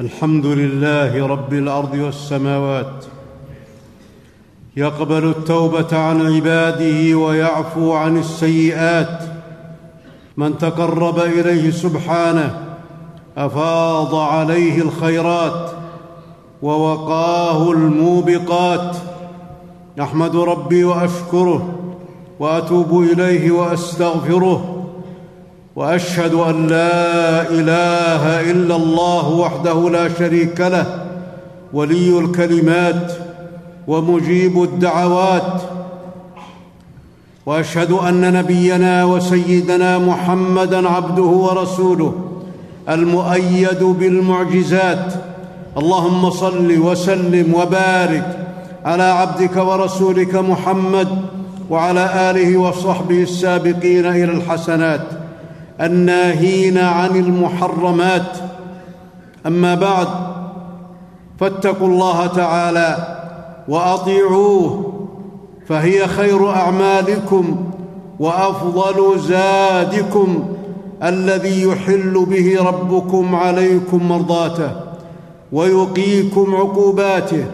الحمد لله رب الأرض والسماوات. يقبل التوبة عن عباده ويعفو عن السيئات. من تقرب إليه سبحانه أفاض عليه الخيرات ووقاه الموبقات. احمد ربي وأشكره وأتوب إليه وأستغفره. وأشهد أن لا إله إلا الله وحده لا شريك له ولي الكلمات ومجيب الدعوات. وأشهد أن نبينا وسيدنا محمدا عبده ورسوله المؤيد بالمعجزات. اللهم صل وسلم وبارك على عبدك ورسولك محمد وعلى آله وصحبه السابقين إلى الحسنات. الناهين عن المحرمات. أما بعد فاتقوا الله تعالى وأطيعوه فهي خير أعمالكم وأفضل زادكم. الذي يحل به ربكم عليكم مرضاته ويقيكم عقوباته.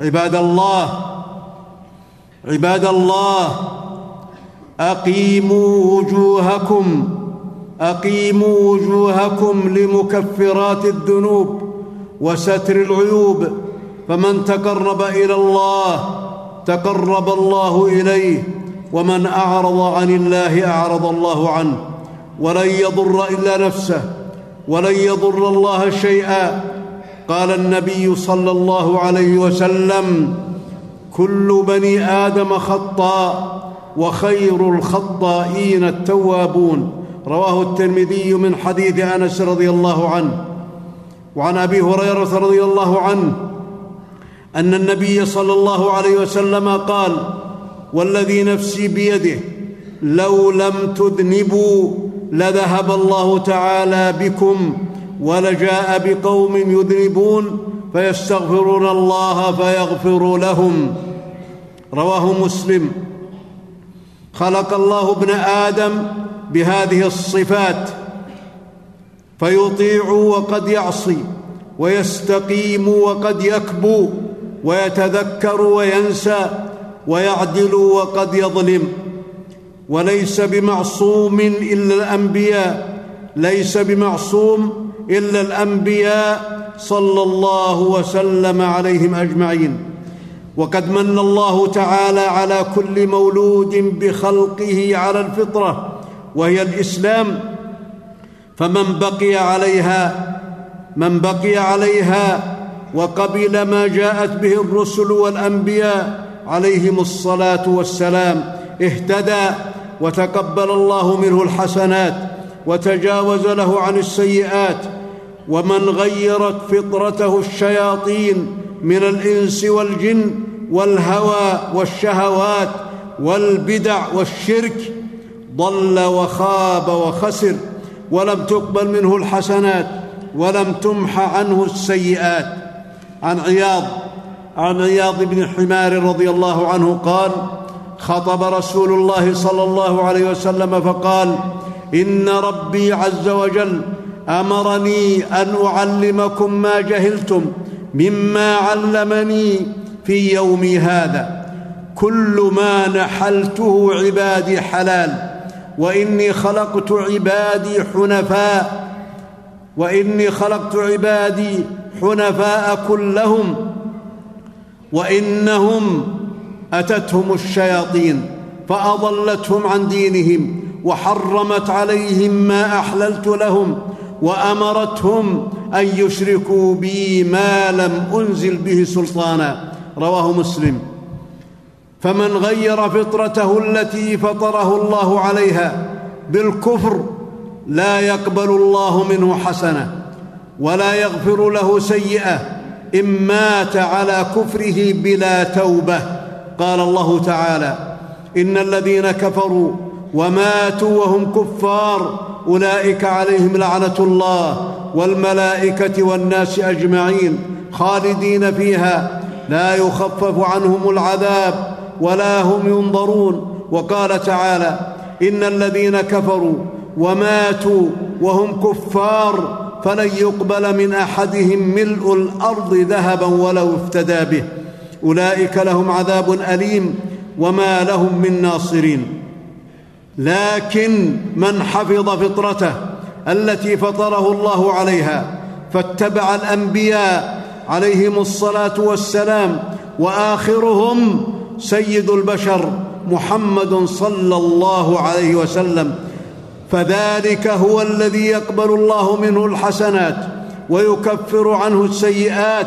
عباد الله عباد الله أقيموا وجوهكم أقيموا وجوهكم لمكفرات الذنوب وستر العيوب فمن تقرب إلى الله تقرب الله إليه ومن أعرض عن الله أعرض الله عنه. ولن يضر إلا نفسه ولن يضر الله شيئا. قال النبي صلى الله عليه وسلم كل بني آدم خطاء وخير الخطائين التوابون. رواه الترمذي من حديث أنس رضي الله عنه. وعن أبي هريرة رضي الله عنه أن النبي صلى الله عليه وسلم قال والذي نفسي بيده لو لم تذنبوا لذهب الله تعالى بكم ولجاء بقوم يذنبون فيستغفرون الله فيغفر لهم. رواه مسلم. خلق الله ابن آدم بهذه الصفات فيطيع وقد يعصي ويستقيم وقد يكبو ويتذكر وينسى ويعدل وقد يظلم وليس بمعصوم إلا الأنبياء ليس بمعصوم إلا الأنبياء صلى الله وسلم عليهم أجمعين وقد من الله تعالى على كل مولود بخلقه على الفطرة وهي الإسلام. فمن بقي عليها من بقي عليها وقبل ما جاءت به الرسل والأنبياء عليهم الصلاة والسلام اهتدى وتقبل الله منه الحسنات وتجاوز له عن السيئات. ومن غيرت فطرته الشياطين من الإنس والجن والهوى والشهوات والبدع والشرك ضل وخاب وخسر ولم تقبل منه الحسنات ولم تمح عنه السيئات. عن عياض عن عياض بن حمار رضي الله عنه قال خطب رسول الله صلى الله عليه وسلم فقال إن ربي عز وجل أمرني أن أعلمكم ما جهلتم مما علمني في يومي هذا. كل ما نحلته عبادي حلال. وإني خلقت عبادي حنفاء وإني خلقت عبادي حنفاء كلهم وإنهم أتتهم الشياطين فأضلتهم عن دينهم وحرمت عليهم ما أحللت لهم وأمرتهم أن يشركوا بي ما لم أنزل به سلطانا. رواه مسلم. فمن غير فطرته التي فطره الله عليها بالكفر لا يقبل الله منه حسنة ولا يغفر له سيئة إن مات على كفره بلا توبة. قال الله تعالى إن الذين كفروا وماتوا وهم كفار أولئك عليهم لعنة الله والملائكة والناس أجمعين خالدين فيها. لا يخفف عنهم العذاب ولا هم ينظرون. وقال تعالى إن الذين كفروا وماتوا وهم كفار فلن يقبل من أحدهم ملء الأرض ذهبا ولو افتدى به. أولئك لهم عذاب أليم وما لهم من ناصرين. لكن من حفظ فطرته التي فطره الله عليها فاتبع الأنبياء عليهم الصلاة والسلام وآخرهم سيد البشر محمد صلى الله عليه وسلم فذلك هو الذي يقبل الله منه الحسنات ويكفر عنه السيئات.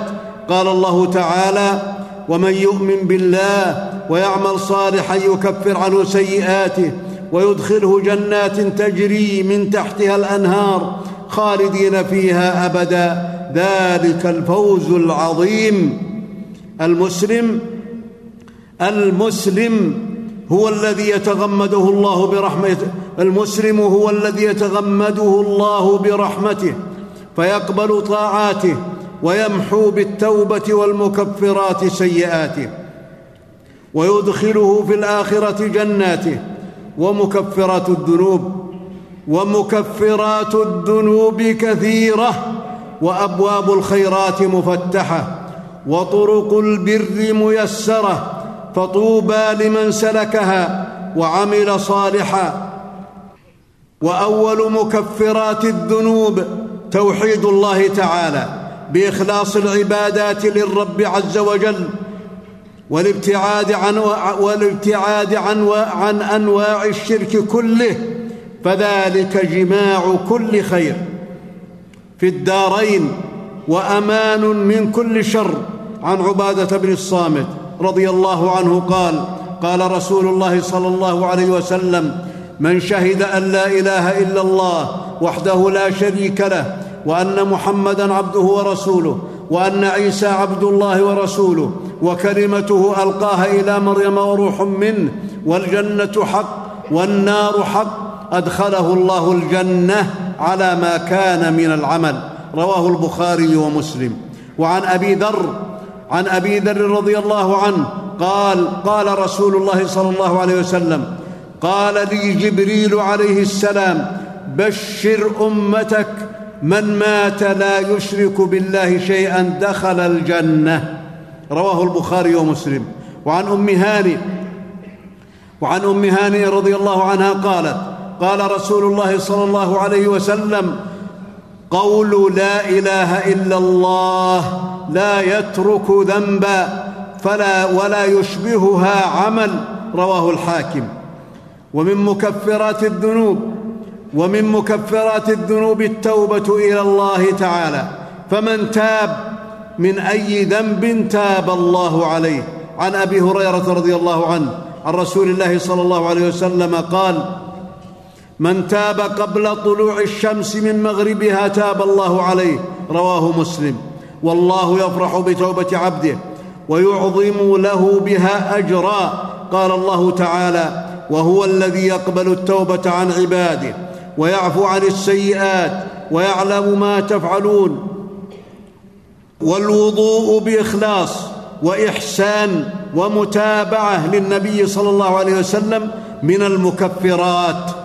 قال الله تعالى ومن يؤمن بالله ويعمل صالحا يكفر عنه سيئاته ويدخله جنات تجري من تحتها الأنهار خالدين فيها أبدا. ذلك الفوز العظيم. المسلم المسلم هو الذي يتغمده الله برحمته. المسلم هو الذي يتغمده الله برحمته فيقبل طاعاته ويمحو بالتوبة والمكفرات سيئاته ويدخله في الآخرة جناته ومكفرات الذنوب ومكفرات الذنوب كثيرة وأبواب الخيرات مفتحة وطرق البر ميسرة فطوبى لمن سلكها وعمل صالحا. وأول مكفرات الذنوب توحيد الله تعالى بإخلاص العبادات للرب عز وجل والابتعاد عن والابتعاد عن عن أنواع الشرك كله فذلك جماع كل خير. في الدارين وأمان من كل شر عن عبادة بن الصامت. رضي الله عنه قال قال رسول الله صلى الله عليه وسلم من شهد أن لا إله إلا الله وحده لا شريك له وأن محمدا عبده ورسوله وأن عيسى عبد الله ورسوله وكلمته ألقاها إلى مريم وروح منه والجنة حق والنار حق أدخله الله الجنة على ما كان من العمل. رواه البخاري ومسلم. وعن أبي ذر عن أبي ذر رضي الله عنه قال قال رسول الله صلى الله عليه وسلم قال لي جبريل عليه السلام بشر أمتك من مات لا يشرك بالله شيئا دخل الجنة. رواه البخاري ومسلم. وعن أم هاني وعن أم هاني رضي الله عنها قالت قال رسول الله صلى الله عليه وسلم قول لا إله إلا الله لا يترك ذنبا فلا ولا يشبهها عمل رواه الحاكم. ومن مكفرات الذنوب ومن مكفرات الذنوب التوبة إلى الله تعالى. فمن تاب من أي ذنب تاب الله عليه. عن أبي هريرة رضي الله عنه عن رسول الله صلى الله عليه وسلم قال من تاب قبل طلوع الشمس من مغربها تاب الله عليه رواه مسلم. والله يفرح بتوبة عبده ويعظم له بها أجرا. قال الله تعالى وهو الذي يقبل التوبة عن عباده ويعفو عن السيئات ويعلم ما تفعلون. والوضوء بإخلاص وإحسان ومتابعة للنبي صلى الله عليه وسلم من المكفرات.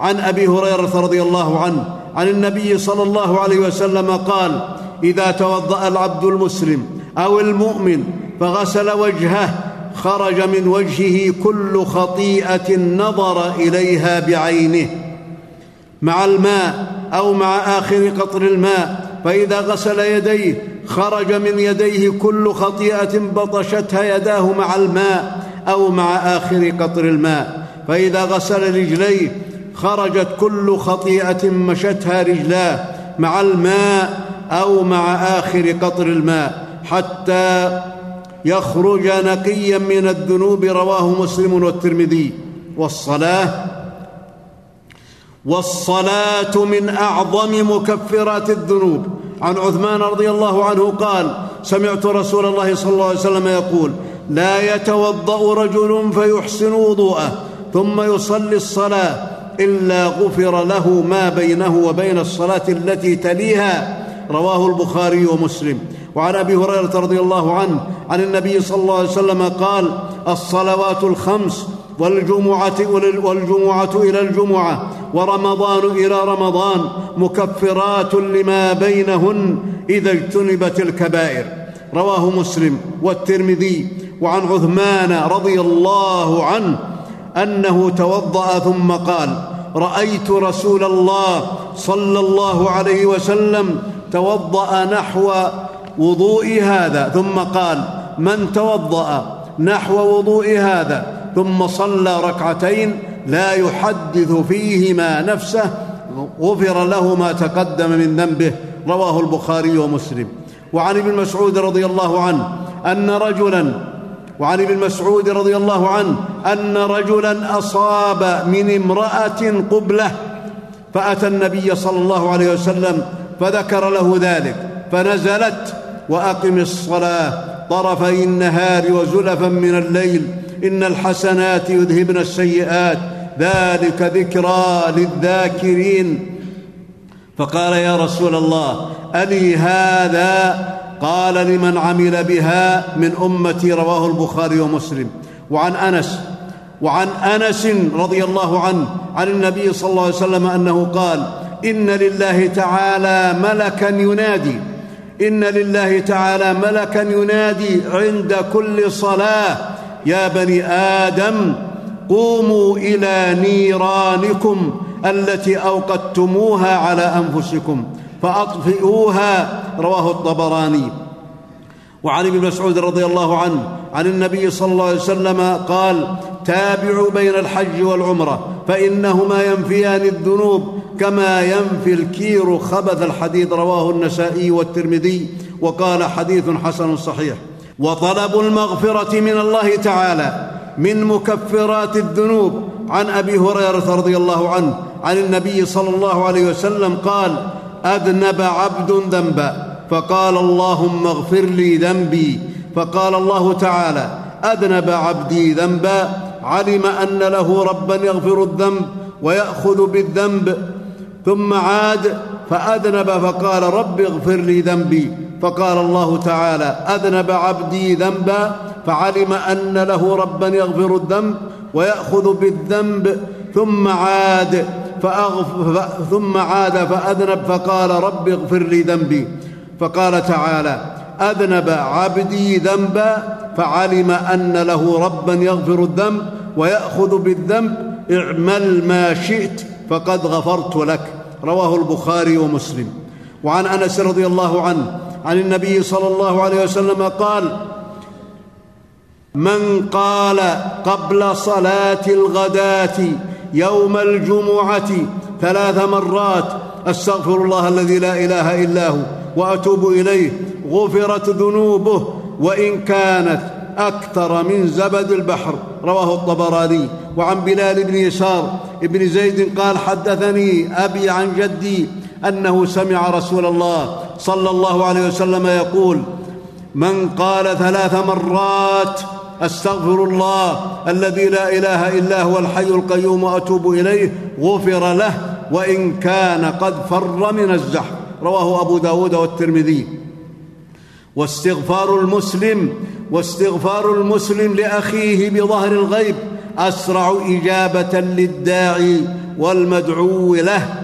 عن أبي هريرة رضي الله عنه عن النبي صلى الله عليه وسلم قال إذا توضأ العبد المسلم أو المؤمن فغسل وجهه خرج من وجهه كل خطيئة نظر إليها بعينه مع الماء أو مع آخر قطر الماء فإذا غسل يديه خرج من يديه كل خطيئة بطشتها يداه مع الماء أو مع آخر قطر الماء فإذا غسل رجليه خرجت كل خطيئة مشتها رجلاه مع الماء أو مع آخر قطر الماء حتى يخرج نقيا من الذنوب رواه مسلم والترمذي. والصلاة والصلاة من أعظم مكفرات الذنوب. عن عثمان رضي الله عنه قال سمعت رسول الله صلى الله عليه وسلم يقول لا يتوضأ رجل فيحسن وضوءه ثم يصلي الصلاة. إلا غفر له ما بينه وبين الصلاة التي تليها. رواه البخاري ومسلم. وعن أبي هريرة رضي الله عنه عن النبي صلى الله عليه وسلم قال الصلوات الخمس والجمعة, والجمعة إلى الجمعة ورمضان إلى رمضان مكفرات لما بينهن إذا اجتنبت الكبائر. رواه مسلم والترمذي. وعن عثمان رضي الله عنه أنه توضأ ثم قال رأيت رسول الله صلى الله عليه وسلم توضأ نحو وضوء هذا ثم قال من توضأ نحو وضوء هذا؟ ثم صلى ركعتين لا يحدث فيهما نفسه غفر له ما تقدم من ذنبه رواه البخاري ومسلم. وعن ابن مسعود رضي الله عنه أن رجلا وعن ابن مسعود رضي الله عنه أن رجلا أصاب من امرأة قبلة فأتى النبي صلى الله عليه وسلم فذكر له ذلك فنزلت وأقم الصلاة طرفي النهار وزلفا من الليل إن الحسنات يذهبن السيئات ذلك ذكرى للذاكرين. فقال يا رسول الله ألي هذا قال لمن عمل بها من أمتي رواه البخاري ومسلم. وعن أنس وعن أنس رضي الله عنه عن النبي صلى الله عليه وسلم أنه قال إن لله تعالى ملكا ينادي إن لله تعالى ملكا ينادي عند كل صلاة يا بني آدم قوموا إلى نيرانكم التي أوقدتموها على أنفسكم فأطفئوها رواه الطبراني. وعن ابن مسعود رضي الله عنه عن النبي صلى الله عليه وسلم قال تابعوا بين الحج والعمرة فإنهما ينفيان الذنوب كما ينفي الكير خبث الحديد رواه النسائي والترمذي وقال حديث حسن صحيح. وطلب المغفرة من الله تعالى من مكفرات الذنوب. عن أبي هريرة رضي الله عنه عن النبي صلى الله عليه وسلم قال أذنب عبد ذنبا فقال اللهم اغفر لي ذنبي. فقال الله تعالى أذنب عبدي ذنبا علم أن له ربا يغفر الذنب ويأخذ بالذنب. ثم عاد فأذنب فقال رب اغفر لي ذنبي. فقال الله تعالى أذنب عبدي ذنبا فعلم أن له ربا يغفر الذنب ويأخذ بالذنب. ثم عاد ثم عاد فأذنب فقال رب اغفر لي ذنبي. فقال تعالى أذنب عبدي ذنبا فعلم أن له ربا يغفر الذنب ويأخذ بالذنب اعمل ما شئت فقد غفرت لك. رواه البخاري ومسلم. وعن أنس رضي الله عنه عن النبي صلى الله عليه وسلم قال من قال قبل صلاة الغداة يوم الجمعة ثلاث مرات أستغفر الله الذي لا إله إلا هو وأتوب إليه غفرت ذنوبه وإن كانت أكثر من زبد البحر. رواه الطبراني. وعن بلال بن يسار بن زيد قال حدثني أبي عن جدي أنه سمع رسول الله صلى الله عليه وسلم يقول من قال ثلاث مرات أستغفر الله الذي لا إله إلا هو الحي القيوم وأتوب إليه غفر له وإن كان قد فر من الزحف. رواه أبو داود والترمذي. واستغفار المسلم واستغفار المسلم لأخيه بظهر الغيب أسرع إجابة للداعي والمدعو له.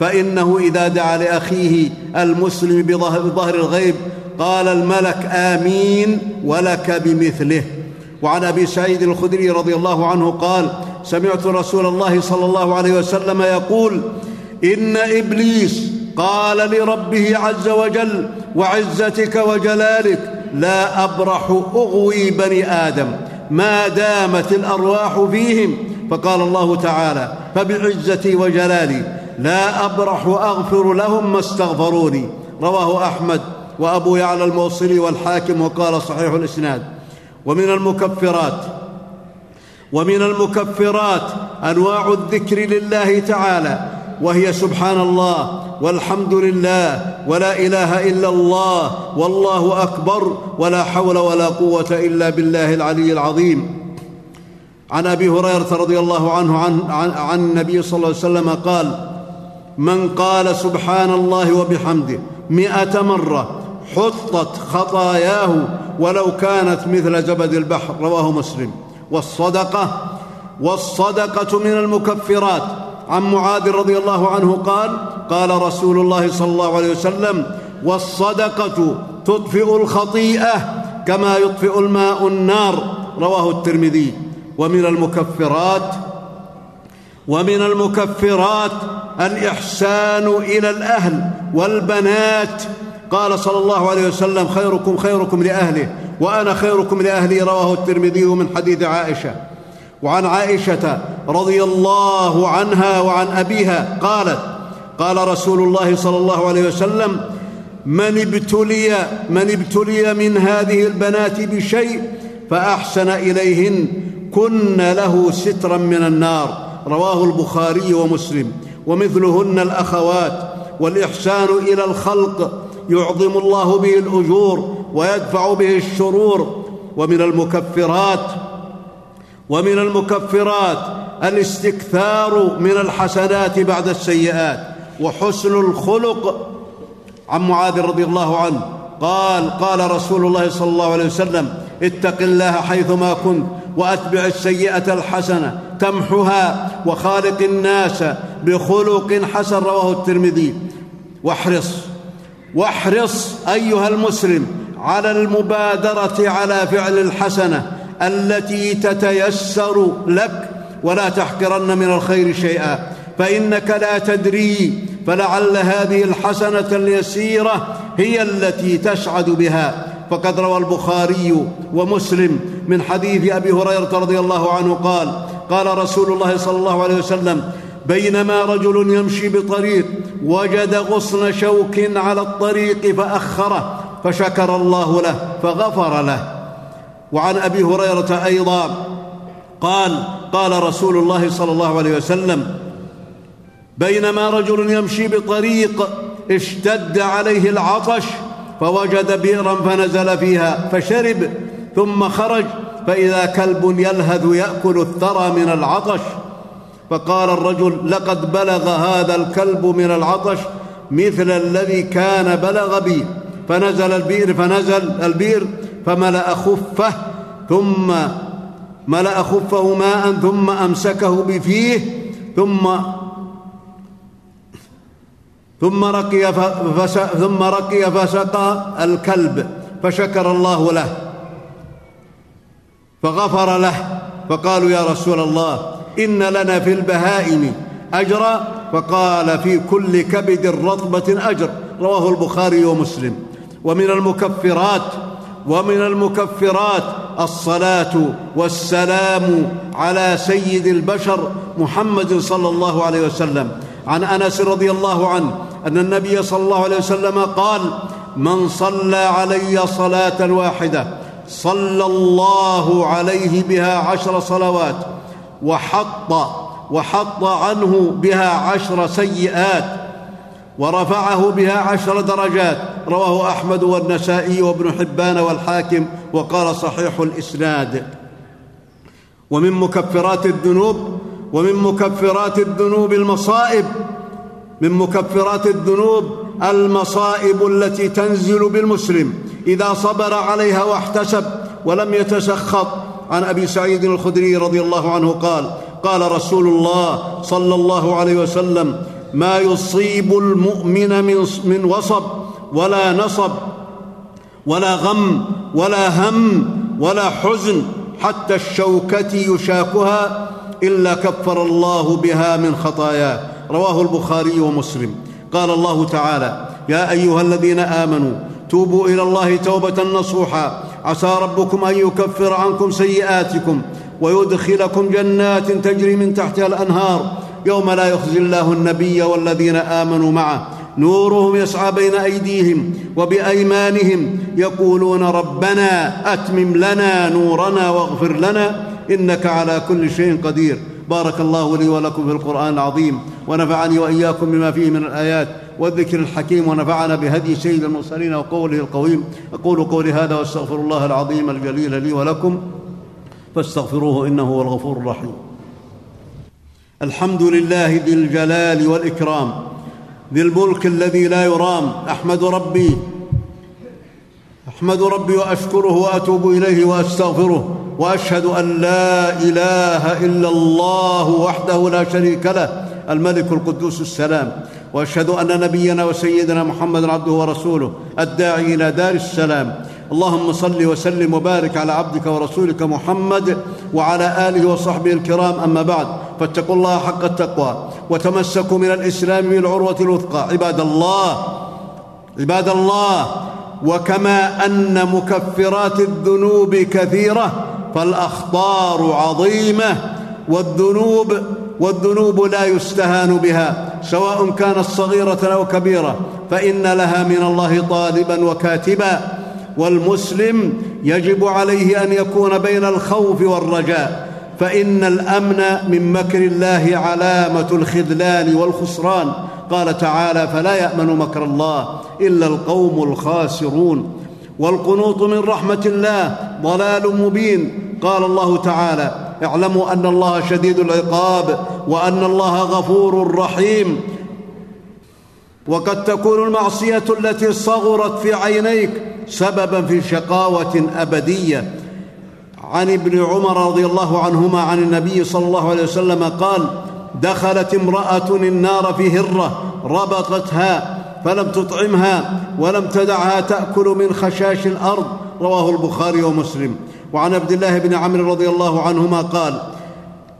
فإنه إذا دعا لأخيه المسلم بظهر الغيب قال الملك آمين ولك بمثله. وعن أبي سعيد الخدري رضي الله عنه قال سمعت رسول الله صلى الله عليه وسلم يقول إن إبليس قال لربه عز وجل وعزتك وجلالك لا أبرح أغوي بني آدم ما دامت الأرواح فيهم. فقال الله تعالى فبعزتي وجلالي لا أبرح أغفر لهم ما استغفروني. رواه أحمد وأبو يعلى الموصلي والحاكم وقال صحيح الإسناد. ومن المكفرات ومن المكفرات أنواع الذكر لله تعالى وهي سبحان الله والحمد لله ولا إله إلا الله والله أكبر ولا حول ولا قوة إلا بالله العلي العظيم. عن أبي هريرة رضي الله عنه عن, عن, عن النبي صلى الله عليه وسلم قال من قال سبحان الله وبحمده مائه مرة حطت خطاياه ولو كانت مثل زبد البحر رواه مسلم. والصدقة والصدقة من المكفرات. عن معاذ رضي الله عنه قال قال رسول الله صلى الله عليه وسلم والصدقة تطفئ الخطيئة كما يطفئ الماء النار رواه الترمذي. ومن المكفرات ومن المكفرات الإحسان إلى الأهل والبنات قال صلى الله عليه وسلم خيركم خيركم لأهله وأنا خيركم لأهلي. رواه الترمذي من حديث عائشة. وعن عائشة رضي الله عنها وعن أبيها قالت قال رسول الله صلى الله عليه وسلم من ابتلي من ابتلي من هذه البنات بشيء فأحسن إليهن كن له سترا من النار. رواه البخاري ومسلم. ومثلهن الأخوات والإحسان إلى الخلق يعظم الله به الأجور ويدفع به الشرور. ومن المكفرات ومن المكفرات الاستكثار من الحسنات بعد السيئات. وحسن الخلق عن معاذ رضي الله عنه قال قال رسول الله صلى الله عليه وسلم اتق الله حيثما كنت وأتبع السيئة الحسنة تمحها وخالق الناس بخلق حسن رواه الترمذي. واحرص واحرص أيها المسلم على المبادرة على فعل الحسنة التي تتيسر لك ولا تحقرن من الخير شيئا فإنك لا تدري فلعل هذه الحسنة اليسيرة هي التي تسعد بها. فقد روى البخاري ومسلم من حديث أبي هريرة رضي الله عنه قال قال رسول الله صلى الله عليه وسلم بينما رجل يمشي بطريق وجد غصن شوك على الطريق فأخره فشكر الله له فغفر له. وعن أبي هريرة أيضا قال قال رسول الله صلى الله عليه وسلم بينما رجل يمشي بطريق اشتد عليه العطش فوجد بئرا فنزل فيها فشرب ثم خرج فإذا كلب يلهث يأكل الثرى من العطش فقال الرجل لقد بلغ هذا الكلب من العطش مثل الذي كان بلغ بي. فنزل البئر فنزل البئر فملأ خفه ثم ملأ خفه ماء ثم أمسكه بفيه ثم ثم رقي ثم رقي فسقى الكلب فشكر الله له فغفر له فقالوا يا رسول الله إن لنا في البهائم أجرا فقال في كل كبد رطبة أجر. رواه البخاري ومسلم. ومن المكفرات ومن المكفرات الصلاة والسلام على سيد البشر محمد صلى الله عليه وسلم. عن أنس رضي الله عنه أن النبي صلى الله عليه وسلم قال من صلى علي صلاة واحدة صلى الله عليه بها عشر صلوات وحط وحط عنه بها عشر سيئات ورفعه بها عشر درجات. رواه أحمد والنسائي وابن حبان والحاكم وقال صحيح الإسناد. ومن مكفرات الذنوب ومن مكفرات الذنوب المصائب من مكفرات الذنوب المصائب التي تنزل بالمسلم. إذا صبر عليها واحتسب ولم يتسخط عن أبي سعيد الخدري رضي الله عنه قال قال رسول الله صلى الله عليه وسلم ما يصيب المؤمن من من وصب ولا نصب ولا غم ولا هم ولا حزن حتى الشوكة يشاكها إلا كفر الله بها من خطاياه. رواه البخاري ومسلم. قال الله تعالى يا أيها الذين آمنوا توبوا إلى الله توبة نصوحا عسى ربكم أن يكفر عنكم سيئاتكم ويدخلكم جنات تجري من تحتها الأنهار يوم لا يخزي الله النبي والذين آمنوا معه. نورهم يسعى بين أيديهم وبأيمانهم يقولون ربنا أتمم لنا نورنا واغفر لنا إنك على كل شيء قدير. بارك الله لي ولكم في القرآن العظيم ونفعني وإياكم بما فيه من الآيات والذكر الحكيم ونفعنا بهدي سيد المرسلين وقوله القويم. أقول قولي هذا واستغفر الله العظيم الجليل لي ولكم فاستغفروه إنه هو الغفور الرحيم. الحمد لله ذي الجلال والإكرام ذي الملك الذي لا يرام أحمد ربي أحمد ربي وأشكره وأتوب إليه وأستغفره وأشهد أن لا إله إلا الله وحده لا شريك له الملك القدوس السلام. وأشهد أن نبينا وسيدنا محمد عبده ورسوله الداعي إلى دار السلام. اللهم صل وسلم وبارك على عبدك ورسولك محمد وعلى آله وصحبه الكرام. أما بعد فاتقوا الله حق التقوى وتمسكوا من الإسلام بالعروه الوثقى. عباد الله عباد الله وكما أن مكفرات الذنوب كثيرة فالأخطار عظيمة والذنوب والذنوب لا يستهان بها سواء كانت صغيرة أو كبيرة فإن لها من الله طالبا وكاتبا. والمسلم يجب عليه أن يكون بين الخوف والرجاء. فإن الأمن من مكر الله علامة الخذلان والخسران. قال تعالى فلا يأمن مكر الله إلا القوم الخاسرون. والقنوط من رحمة الله ضلال مبين. قال الله تعالى اعلموا أن الله شديد العقاب وأن الله غفور رحيم. وقد تكون المعصية التي صغرت في عينيك سببا في شقاوة أبدية. عن ابن عمر رضي الله عنهما عن النبي صلى الله عليه وسلم قال دخلت امرأة النار في هرة ربطتها فلم تطعمها ولم تدعها تأكل من خشاش الأرض رواه البخاري ومسلم. وعن عبد الله بن عمرو رضي الله عنهما قال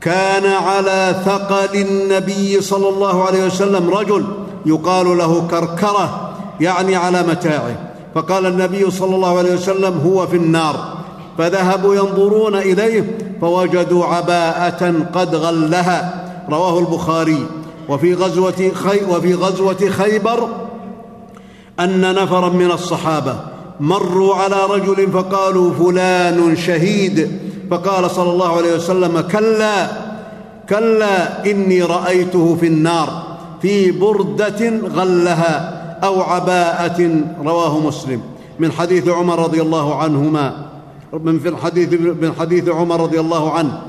كان على ثقل النبي صلى الله عليه وسلم رجل يقال له كركرة يعني على متاعه. فقال النبي صلى الله عليه وسلم هو في النار. فذهبوا ينظرون إليه فوجدوا عباءة قد غلها. رواه البخاري. وفي غزوة خي وفي غزوة خيبر أن نفرا من الصحابة مروا على رجل فقالوا فلان شهيد. فقال صلى الله عليه وسلم كلا كلا إني رأيته في النار في بردة غلها أو عباءة. رواه مسلم. من حديث عمر رضي الله عنهما. من في الحديث من حديث عمر رضي الله عنه.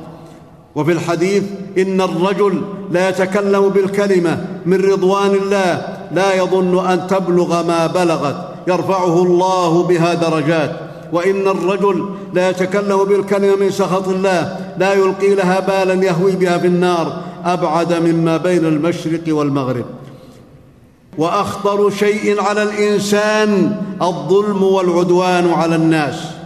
وفي الحديث إن الرجل لا يتكلم بالكلمة من رضوان الله لا يظن أن تبلغ ما بلغت يرفعه الله بها درجات. وإن الرجل لا يتكلم بالكلمة من سخط الله لا يلقي لها بالا يهوي بها في النار أبعد مما بين المشرق والمغرب. وأخطر شيء على الإنسان الظلم والعدوان على الناس.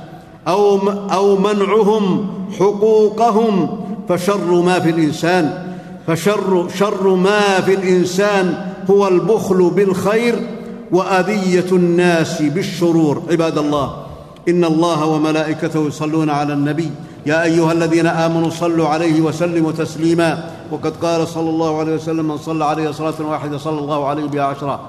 أو أو منعهم حقوقهم فشر ما في الإنسان فشر شر ما في الإنسان هو البخل بالخير وأذية الناس بالشرور. عباد الله إن الله وملائكته يصلون على النبي. يا أيها الذين آمنوا صلوا عليه وسلموا تسليما. وقد قال صلى الله عليه وسلم من صلى عليه صلاة واحدة صلى الله عليه بها عشرا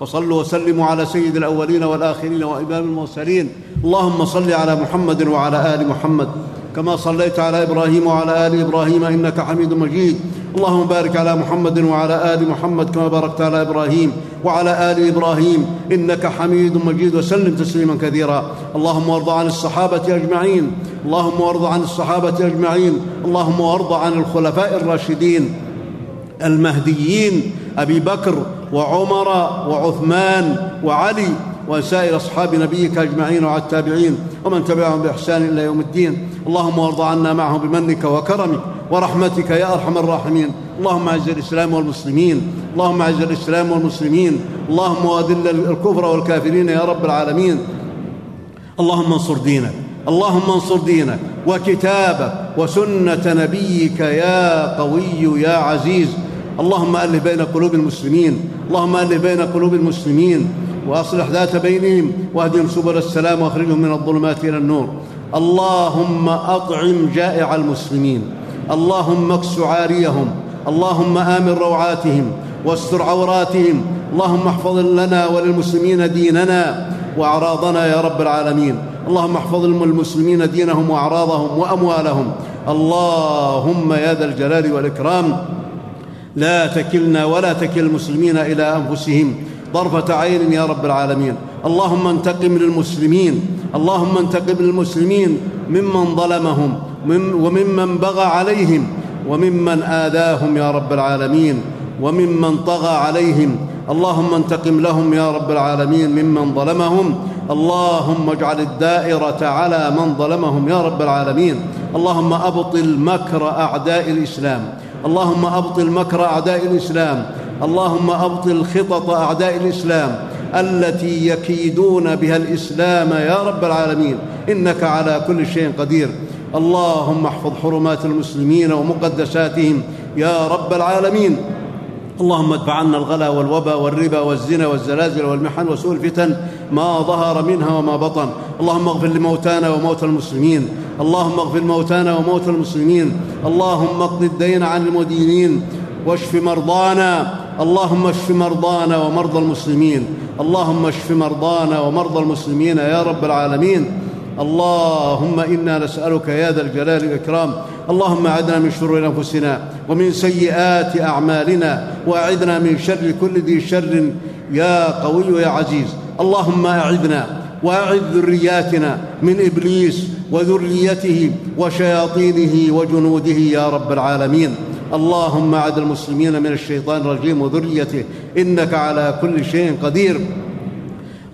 وصلوا وسلموا على سيد الأولين والآخرين وإمام المرسلين. اللهم صل على محمد وعلى آل محمد كما صليت على إبراهيم وعلى آل إبراهيم إنك حميد مجيد. اللهم بارك على محمد وعلى آل محمد كما باركت على إبراهيم وعلى آل إبراهيم إنك حميد مجيد. وسلم تسليما كثيرا. اللهم وارض عن الصحابة أجمعين. اللهم وارض عن الصحابة أجمعين. اللهم وارض عن الخلفاء الراشدين المهديين أبي بكر وعمر وعثمان وعلي وسائر أصحاب نبيك أجمعين وعلى التابعين ومن تبعهم بإحسان إلى يوم الدين. اللهم وارض عنا معهم بمنك وكرمك ورحمتك يا أرحم الراحمين. اللهم أعز الإسلام والمسلمين. اللهم أعز الإسلام والمسلمين. اللهم واذل الكفر والكافرين يا رب العالمين. اللهم انصر دينك. اللهم انصر دينك. وكتابك وسنة نبيك يا قوي يا عزيز. اللهم ألف بين قلوب المسلمين اللهم ألف بين قلوب المسلمين وأصلح ذات بينهم واهدهم سبل السلام واخرجهم من الظلمات إلى النور. اللهم أطعم جائع المسلمين اللهم إكس عاريهم اللهم آمن روعاتهم واستر عوراتهم اللهم احفظ لنا وللمسلمين ديننا وأعراضنا يا رب العالمين. اللهم احفظ المسلمين دينهم وأعراضهم وأموالهم. اللهم يا ذا الجلال والإكرام. لا تكلنا ولا تكل المسلمين إلى أنفسهم طرفة عين يا رب العالمين. اللهم انتقم للمسلمين اللهم انتقم للمسلمين ممن ظلمهم وممن بغى عليهم وممن آذاهم يا رب العالمين وممن طغى عليهم. اللهم انتقم لهم يا رب العالمين ممن ظلمهم. اللهم اجعل الدائرة على من ظلمهم يا رب العالمين. اللهم أبطل مكر أعداء الإسلام. اللهم أبطل مكر أعداء الإسلام. اللهم أبطل خطط أعداء الإسلام. التي يكيدون بها الإسلام يا رب العالمين. إنك على كل شيء قدير. اللهم احفظ حرمات المسلمين ومقدساتهم يا رب العالمين. اللهم ادفع عنا الغلا والوبا والربا والزنا والزلازل والمحن وسوء الفتن ما ظهر منها وما بطن. اللهم اغفر لموتانا وموتى المسلمين. اللهم اغفر موتانا وموتى المسلمين. اللهم اقض الدين عن المدينين. واشف مرضانا. اللهم اشف مرضانا ومرضى المسلمين. اللهم اشف مرضانا ومرضى المسلمين يا رب العالمين. اللهم إنا نسألك يا ذا الجلال والإكرام. اللهم اعذنا من شرور أنفسنا. ومن سيئات أعمالنا وأعذنا من شر كل ذي شر. يا قوي يا عزيز اللهم أعذنا وأعذ ذرياتنا من إبليس وذريته وشياطينه وجنوده يا رب العالمين. اللهم أعد المسلمين من الشيطان الرجيم وذريته إنك على كل شيء قدير.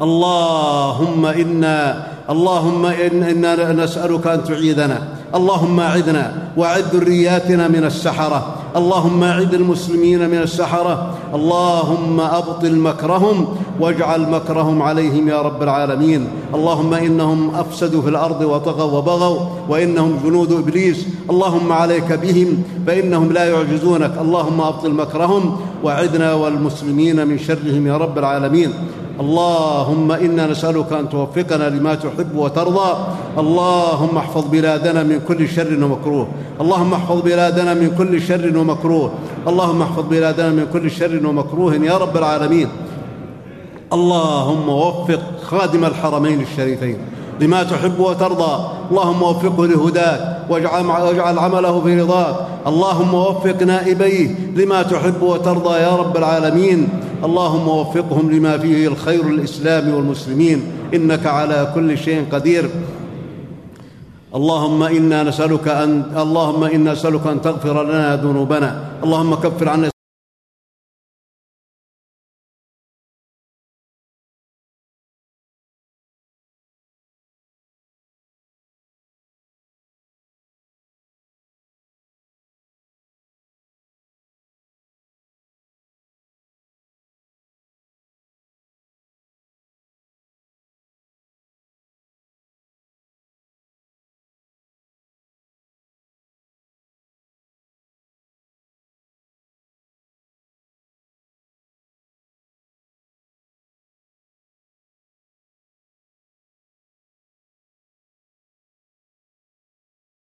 اللهم إنا اللهم إن إنا نسألك أن تعيذنا. اللهم اعذنا واعد ذرياتنا من السحرة. اللهم اعد المسلمين من السحرة. اللهم أبطل مكرهم واجعل مكرهم عليهم يا رب العالمين. اللهم إنهم أفسدوا في الأرض وطغوا وبغوا وإنهم جنود إبليس. اللهم عليك بهم فإنهم لا يعجزونك. اللهم أبطل مكرهم واعدنا والمسلمين من شرهم يا رب العالمين. اللهم إنا نسألك أن توفقنا لما تحب وترضى. اللهم احفظ بلادنا من كل شر ومكروه. اللهم احفظ بلادنا من كل شر ومكروه. اللهم احفظ بلادنا من كل شر ومكروه يا رب العالمين. اللهم وفق خادم الحرمين الشريفين لما تحب وترضى. اللهم وفقه لهداك واجعل, عمله في رضاك. اللهم وفق نائبيه لما تحب وترضى يا رب العالمين. اللهم وفقهم لما فيه الخير للاسلام والمسلمين. إنك على كل شيء قدير. اللهم إنا نسألك أن اللهم إنا نسألك أن تغفر لنا ذنوبنا. اللهم كفر عنا